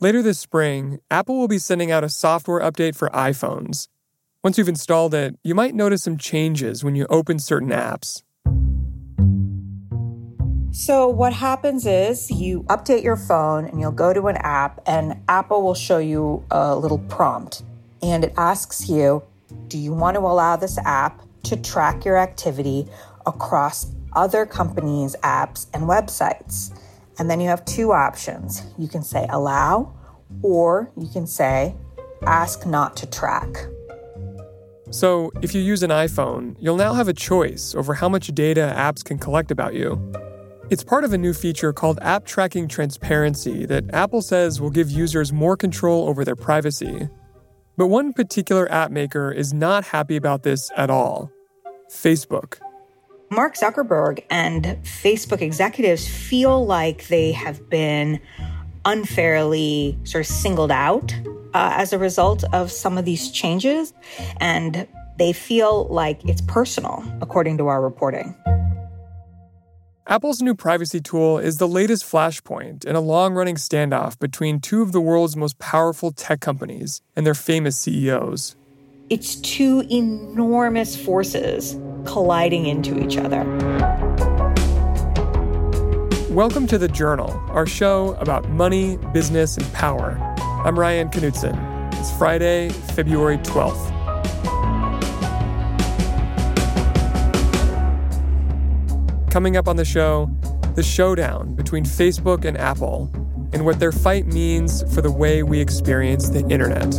Later this spring, Apple will be sending out a software update for iPhones. Once you've installed it, you might notice some changes when you open certain apps. So, what happens is you update your phone and you'll go to an app, and Apple will show you a little prompt. And it asks you, Do you want to allow this app to track your activity across other companies' apps and websites? And then you have two options. You can say allow, or you can say ask not to track. So, if you use an iPhone, you'll now have a choice over how much data apps can collect about you. It's part of a new feature called App Tracking Transparency that Apple says will give users more control over their privacy. But one particular app maker is not happy about this at all Facebook. Mark Zuckerberg and Facebook executives feel like they have been unfairly sort of singled out uh, as a result of some of these changes, and they feel like it's personal, according to our reporting. Apple's new privacy tool is the latest flashpoint in a long running standoff between two of the world's most powerful tech companies and their famous CEOs. It's two enormous forces colliding into each other. Welcome to The Journal, our show about money, business, and power. I'm Ryan Knutson. It's Friday, February 12th. Coming up on the show, the showdown between Facebook and Apple and what their fight means for the way we experience the internet.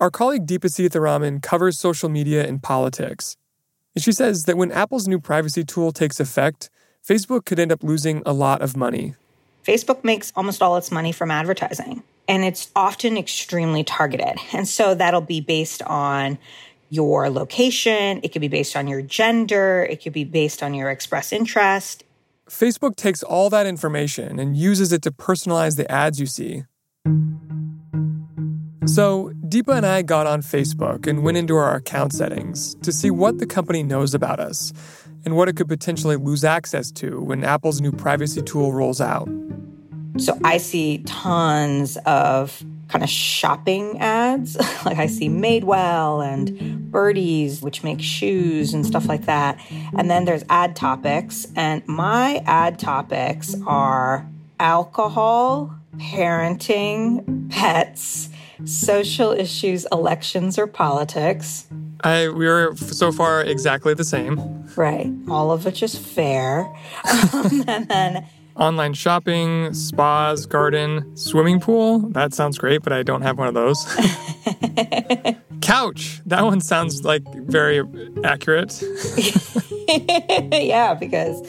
Our colleague Deepa Seetharaman covers social media and politics. And she says that when Apple's new privacy tool takes effect, Facebook could end up losing a lot of money. Facebook makes almost all its money from advertising, and it's often extremely targeted. And so that'll be based on your location, it could be based on your gender, it could be based on your express interest. Facebook takes all that information and uses it to personalize the ads you see. So, Deepa and I got on Facebook and went into our account settings to see what the company knows about us and what it could potentially lose access to when Apple's new privacy tool rolls out. So, I see tons of kind of shopping ads. like I see Madewell and Birdies, which make shoes and stuff like that. And then there's ad topics. And my ad topics are alcohol, parenting, pets, social issues, elections, or politics. I we are so far exactly the same. Right. All of which is fair. Um, and then online shopping, spas, garden, swimming pool. That sounds great, but I don't have one of those. Couch. That one sounds like very accurate. yeah, because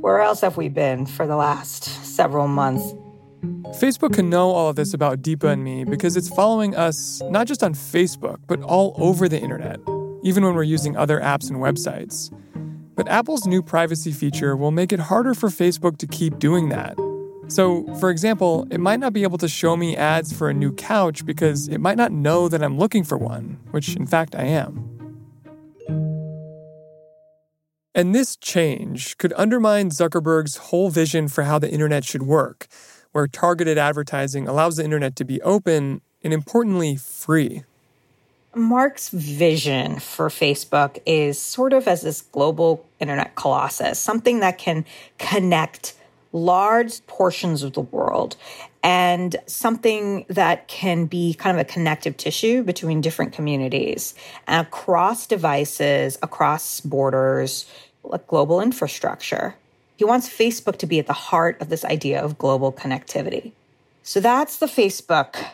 where else have we been for the last several months? Facebook can know all of this about Deepa and me because it's following us not just on Facebook, but all over the internet, even when we're using other apps and websites. But Apple's new privacy feature will make it harder for Facebook to keep doing that. So, for example, it might not be able to show me ads for a new couch because it might not know that I'm looking for one, which in fact I am. And this change could undermine Zuckerberg's whole vision for how the internet should work where targeted advertising allows the internet to be open and importantly, free. Mark's vision for Facebook is sort of as this global internet colossus, something that can connect large portions of the world and something that can be kind of a connective tissue between different communities and across devices, across borders, like global infrastructure. He wants Facebook to be at the heart of this idea of global connectivity. So that's the Facebook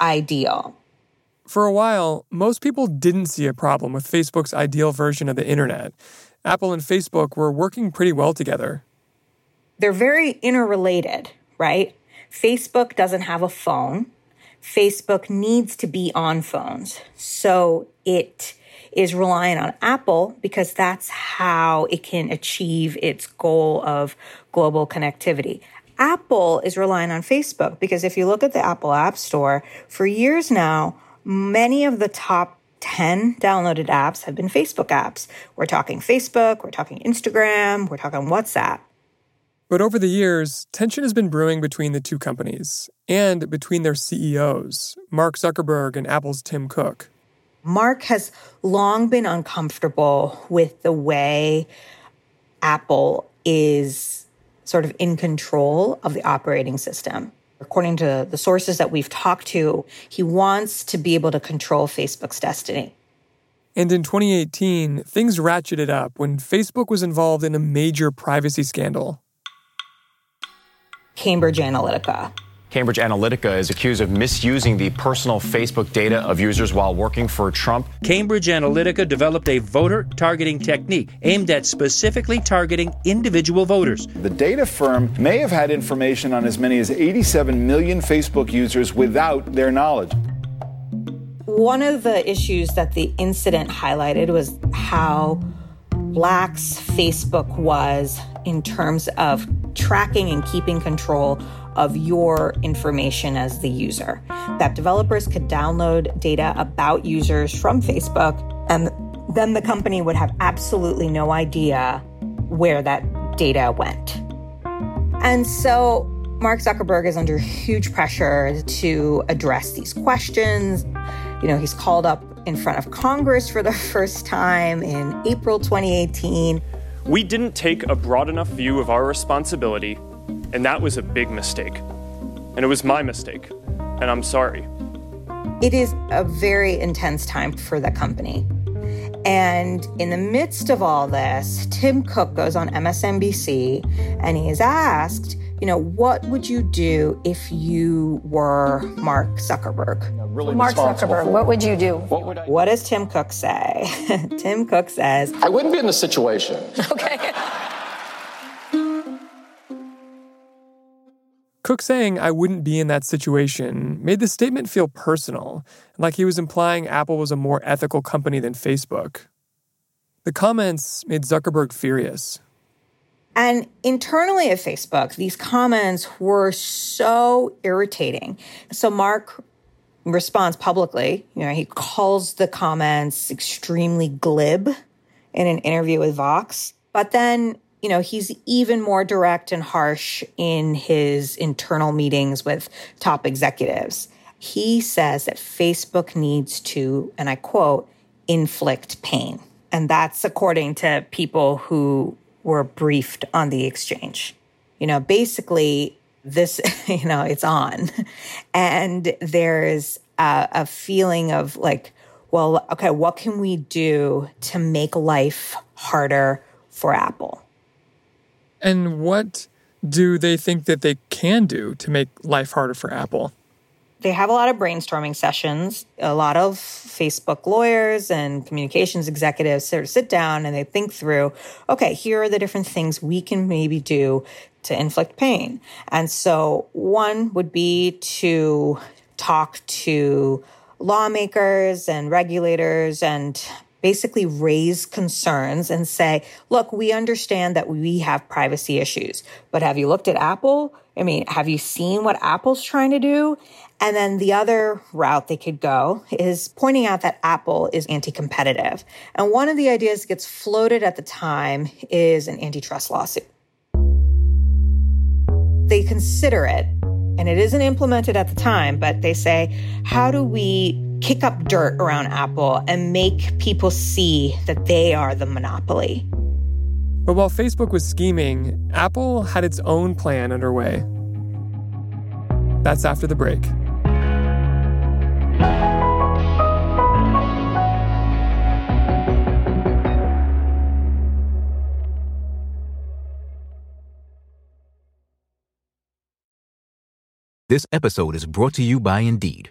ideal. For a while, most people didn't see a problem with Facebook's ideal version of the internet. Apple and Facebook were working pretty well together. They're very interrelated, right? Facebook doesn't have a phone. Facebook needs to be on phones. So it is reliant on Apple because that's how it can achieve its goal of global connectivity. Apple is relying on Facebook because if you look at the Apple App Store, for years now, many of the top 10 downloaded apps have been Facebook apps. We're talking Facebook, we're talking Instagram, we're talking WhatsApp. But over the years, tension has been brewing between the two companies and between their CEOs, Mark Zuckerberg and Apple's Tim Cook. Mark has long been uncomfortable with the way Apple is sort of in control of the operating system. According to the sources that we've talked to, he wants to be able to control Facebook's destiny. And in 2018, things ratcheted up when Facebook was involved in a major privacy scandal. Cambridge Analytica. Cambridge Analytica is accused of misusing the personal Facebook data of users while working for Trump. Cambridge Analytica developed a voter targeting technique aimed at specifically targeting individual voters. The data firm may have had information on as many as 87 million Facebook users without their knowledge. One of the issues that the incident highlighted was how lax Facebook was in terms of tracking and keeping control of your information as the user. That developers could download data about users from Facebook, and then the company would have absolutely no idea where that data went. And so Mark Zuckerberg is under huge pressure to address these questions. You know, he's called up in front of Congress for the first time in April 2018. We didn't take a broad enough view of our responsibility and that was a big mistake. And it was my mistake. And I'm sorry. It is a very intense time for the company. And in the midst of all this, Tim Cook goes on MSNBC and he is asked, you know, what would you do if you were Mark Zuckerberg? Really Mark Zuckerberg, what would you do? What, would I- what does Tim Cook say? Tim Cook says, I wouldn't be in the situation. okay. Cook saying I wouldn't be in that situation made the statement feel personal, like he was implying Apple was a more ethical company than Facebook. The comments made Zuckerberg furious. And internally at Facebook, these comments were so irritating. So Mark responds publicly. You know, he calls the comments extremely glib in an interview with Vox. But then you know, he's even more direct and harsh in his internal meetings with top executives. He says that Facebook needs to, and I quote, inflict pain. And that's according to people who were briefed on the exchange. You know, basically, this, you know, it's on. And there's a, a feeling of like, well, okay, what can we do to make life harder for Apple? And what do they think that they can do to make life harder for Apple? They have a lot of brainstorming sessions. A lot of Facebook lawyers and communications executives sort of sit down and they think through, okay, here are the different things we can maybe do to inflict pain. And so one would be to talk to lawmakers and regulators and basically raise concerns and say, look, we understand that we have privacy issues, but have you looked at Apple? I mean, have you seen what Apple's trying to do? And then the other route they could go is pointing out that Apple is anti competitive. And one of the ideas that gets floated at the time is an antitrust lawsuit. They consider it, and it isn't implemented at the time, but they say, how do we kick up dirt around Apple and make people see that they are the monopoly. But while Facebook was scheming, Apple had its own plan underway. That's after the break. This episode is brought to you by Indeed.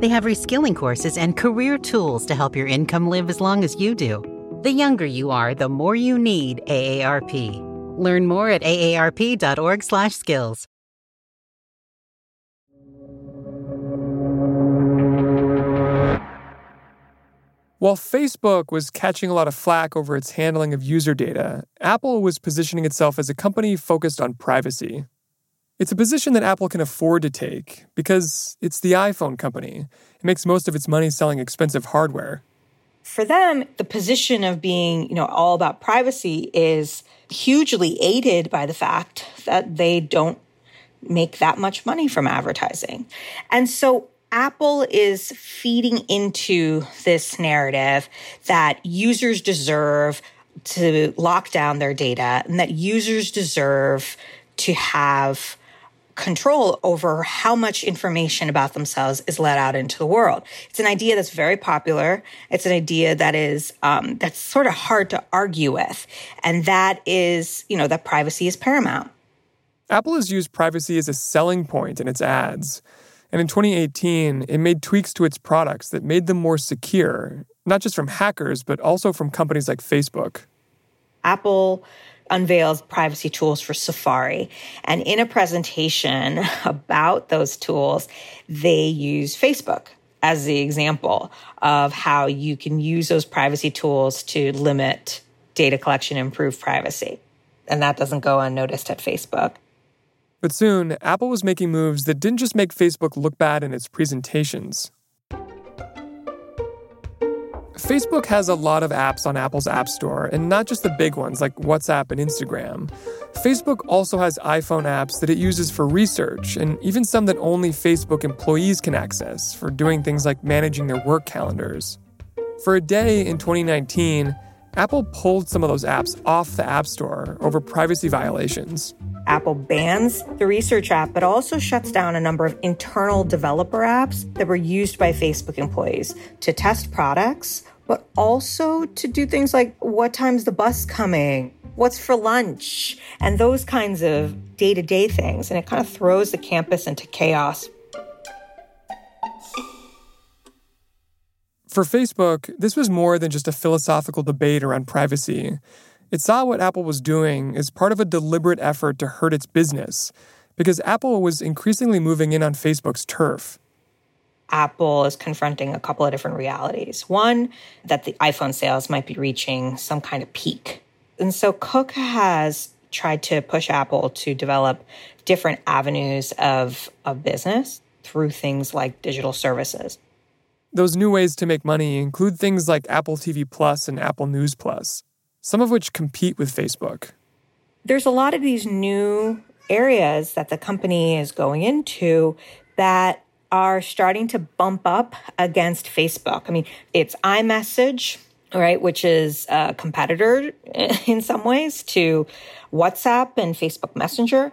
They have reskilling courses and career tools to help your income live as long as you do. The younger you are, the more you need AARP. Learn more at aarp.org/skills. While Facebook was catching a lot of flack over its handling of user data, Apple was positioning itself as a company focused on privacy. It's a position that Apple can afford to take because it's the iPhone company. It makes most of its money selling expensive hardware. For them, the position of being, you know, all about privacy is hugely aided by the fact that they don't make that much money from advertising. And so Apple is feeding into this narrative that users deserve to lock down their data and that users deserve to have control over how much information about themselves is let out into the world. It's an idea that's very popular. It's an idea that is um, that's sort of hard to argue with, and that is, you know, that privacy is paramount. Apple has used privacy as a selling point in its ads. And in 2018, it made tweaks to its products that made them more secure, not just from hackers, but also from companies like Facebook. Apple unveils privacy tools for Safari. And in a presentation about those tools, they use Facebook as the example of how you can use those privacy tools to limit data collection, improve privacy. And that doesn't go unnoticed at Facebook. But soon, Apple was making moves that didn't just make Facebook look bad in its presentations. Facebook has a lot of apps on Apple's App Store, and not just the big ones like WhatsApp and Instagram. Facebook also has iPhone apps that it uses for research, and even some that only Facebook employees can access for doing things like managing their work calendars. For a day in 2019, Apple pulled some of those apps off the App Store over privacy violations. Apple bans the research app, but also shuts down a number of internal developer apps that were used by Facebook employees to test products, but also to do things like what time's the bus coming? What's for lunch? And those kinds of day to day things. And it kind of throws the campus into chaos. For Facebook, this was more than just a philosophical debate around privacy. It saw what Apple was doing as part of a deliberate effort to hurt its business, because Apple was increasingly moving in on Facebook's turf. Apple is confronting a couple of different realities. One, that the iPhone sales might be reaching some kind of peak. And so Cook has tried to push Apple to develop different avenues of, of business through things like digital services. Those new ways to make money include things like Apple TV Plus and Apple News Plus, some of which compete with Facebook. There's a lot of these new areas that the company is going into that are starting to bump up against Facebook. I mean, it's iMessage, right, which is a competitor in some ways to WhatsApp and Facebook Messenger.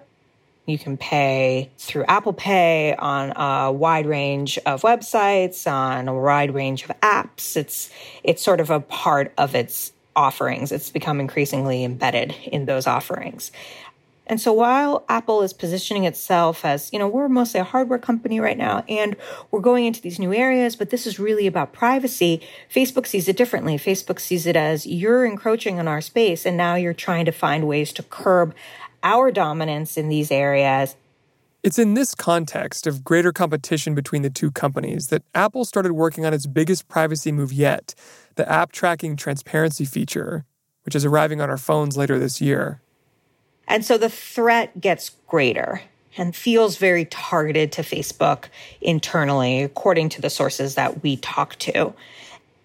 You can pay through Apple Pay on a wide range of websites, on a wide range of apps. It's it's sort of a part of its offerings. It's become increasingly embedded in those offerings. And so while Apple is positioning itself as, you know, we're mostly a hardware company right now and we're going into these new areas, but this is really about privacy, Facebook sees it differently. Facebook sees it as you're encroaching on our space and now you're trying to find ways to curb our dominance in these areas. It's in this context of greater competition between the two companies that Apple started working on its biggest privacy move yet the app tracking transparency feature, which is arriving on our phones later this year. And so the threat gets greater and feels very targeted to Facebook internally, according to the sources that we talk to.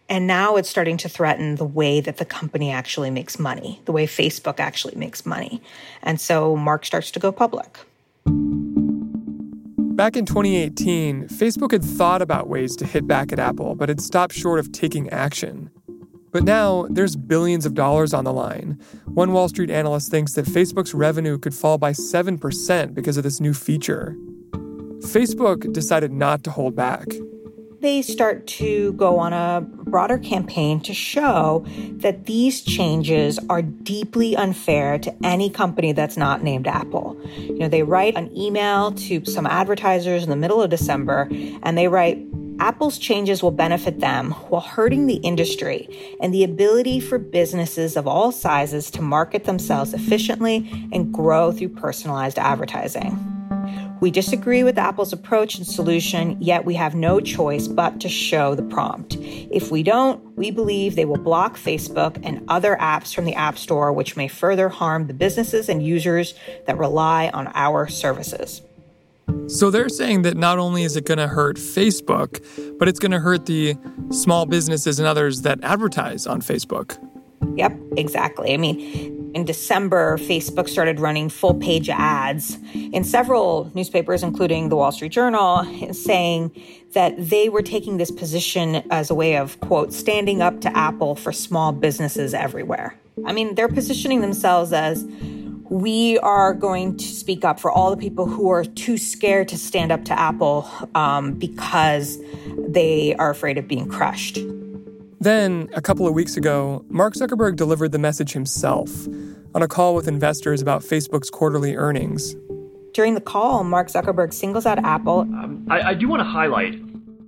And now it's starting to threaten the way that the company actually makes money, the way Facebook actually makes money. And so Mark starts to go public. Back in 2018, Facebook had thought about ways to hit back at Apple, but had stopped short of taking action. But now there's billions of dollars on the line. One Wall Street analyst thinks that Facebook's revenue could fall by 7% because of this new feature. Facebook decided not to hold back. They start to go on a broader campaign to show that these changes are deeply unfair to any company that's not named Apple. You know, they write an email to some advertisers in the middle of December and they write, Apple's changes will benefit them while hurting the industry and the ability for businesses of all sizes to market themselves efficiently and grow through personalized advertising. We disagree with Apple's approach and solution, yet we have no choice but to show the prompt. If we don't, we believe they will block Facebook and other apps from the App Store, which may further harm the businesses and users that rely on our services. So they're saying that not only is it going to hurt Facebook, but it's going to hurt the small businesses and others that advertise on Facebook. Yep, exactly. I mean, in December, Facebook started running full page ads in several newspapers, including the Wall Street Journal, saying that they were taking this position as a way of, quote, standing up to Apple for small businesses everywhere. I mean, they're positioning themselves as we are going to speak up for all the people who are too scared to stand up to Apple um, because they are afraid of being crushed. Then, a couple of weeks ago, Mark Zuckerberg delivered the message himself on a call with investors about Facebook's quarterly earnings. During the call, Mark Zuckerberg singles out Apple. Um, I, I, do want to highlight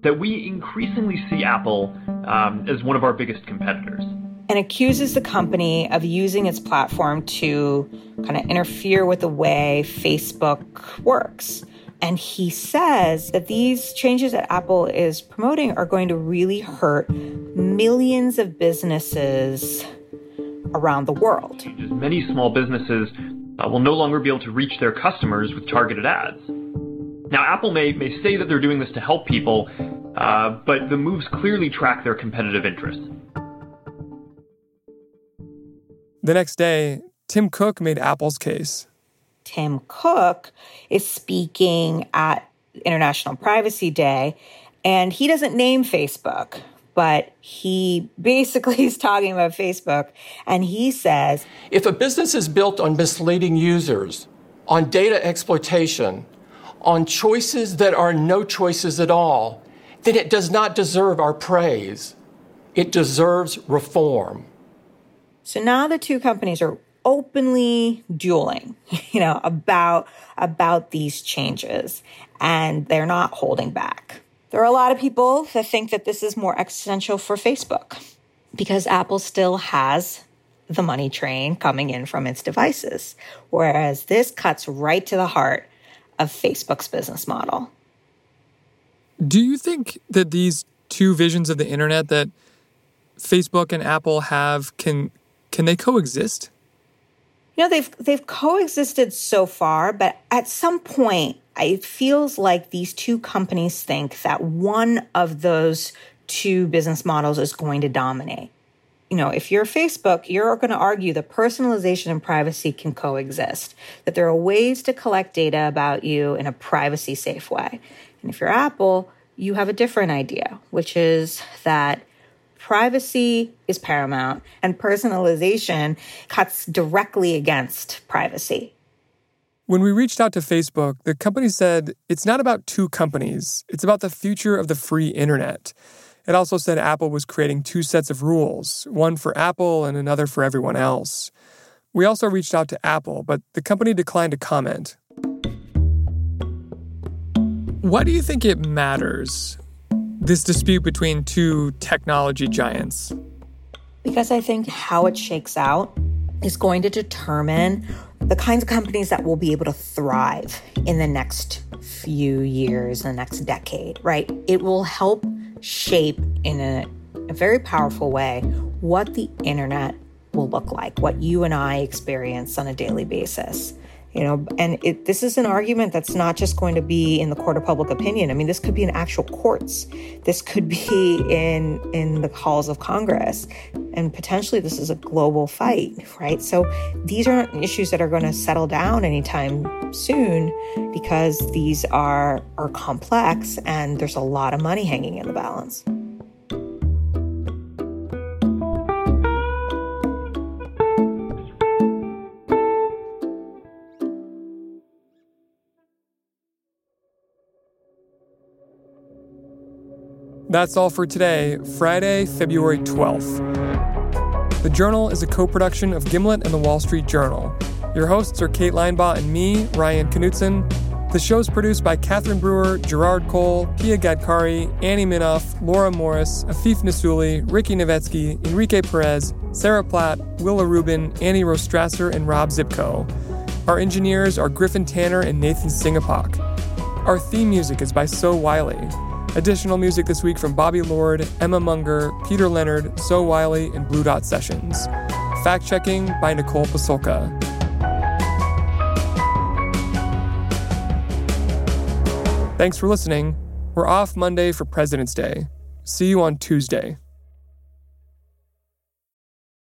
that we increasingly see Apple um, as one of our biggest competitors. And accuses the company of using its platform to kind of interfere with the way Facebook works. And he says that these changes that Apple is promoting are going to really hurt millions of businesses around the world. Many small businesses uh, will no longer be able to reach their customers with targeted ads. Now, Apple may, may say that they're doing this to help people, uh, but the moves clearly track their competitive interests. The next day, Tim Cook made Apple's case. Tim Cook is speaking at International Privacy Day, and he doesn't name Facebook, but he basically is talking about Facebook, and he says If a business is built on misleading users, on data exploitation, on choices that are no choices at all, then it does not deserve our praise. It deserves reform. So now the two companies are openly dueling, you know, about about these changes and they're not holding back. There are a lot of people that think that this is more existential for Facebook because Apple still has the money train coming in from its devices, whereas this cuts right to the heart of Facebook's business model. Do you think that these two visions of the internet that Facebook and Apple have can can they coexist? You know, they've they've coexisted so far, but at some point it feels like these two companies think that one of those two business models is going to dominate. You know, if you're Facebook, you're going to argue that personalization and privacy can coexist, that there are ways to collect data about you in a privacy safe way. And if you're Apple, you have a different idea, which is that privacy is paramount and personalization cuts directly against privacy. When we reached out to Facebook, the company said it's not about two companies, it's about the future of the free internet. It also said Apple was creating two sets of rules, one for Apple and another for everyone else. We also reached out to Apple, but the company declined to comment. Why do you think it matters, this dispute between two technology giants? Because I think how it shakes out is going to determine the kinds of companies that will be able to thrive in the next few years, the next decade, right? It will help shape in a, a very powerful way what the internet will look like, what you and I experience on a daily basis. You know and it, this is an argument that's not just going to be in the court of public opinion. I mean this could be in actual courts. This could be in in the halls of congress. And potentially this is a global fight right? So these are not issues that are going to settle down anytime soon because these are are complex and there's a lot of money hanging in the balance That's all for today, Friday, February 12th. The Journal is a co production of Gimlet and the Wall Street Journal. Your hosts are Kate Linebaugh and me, Ryan Knutson. The show is produced by Catherine Brewer, Jarrard Cole, Pia Gadkari, Annie Minoff, Laura Morris, Afif Nasuli, Ricky Novetsky, Enrique Perez, Sarah Platt, Willa Rubin, Annie Rostrasser, and Rob Szypko. Our engineers are Griffin Tanner and Nathan Singapok. Our theme music is by So Wylie. Additional music this week from Bobby Lord, Emma Munger, Peter Leonard, So Wylie, and Blue Dot Sessions. Fact checking by Nicole Pasulka. Thanks for listening. We're off Monday for President's Day. See you on Tuesday.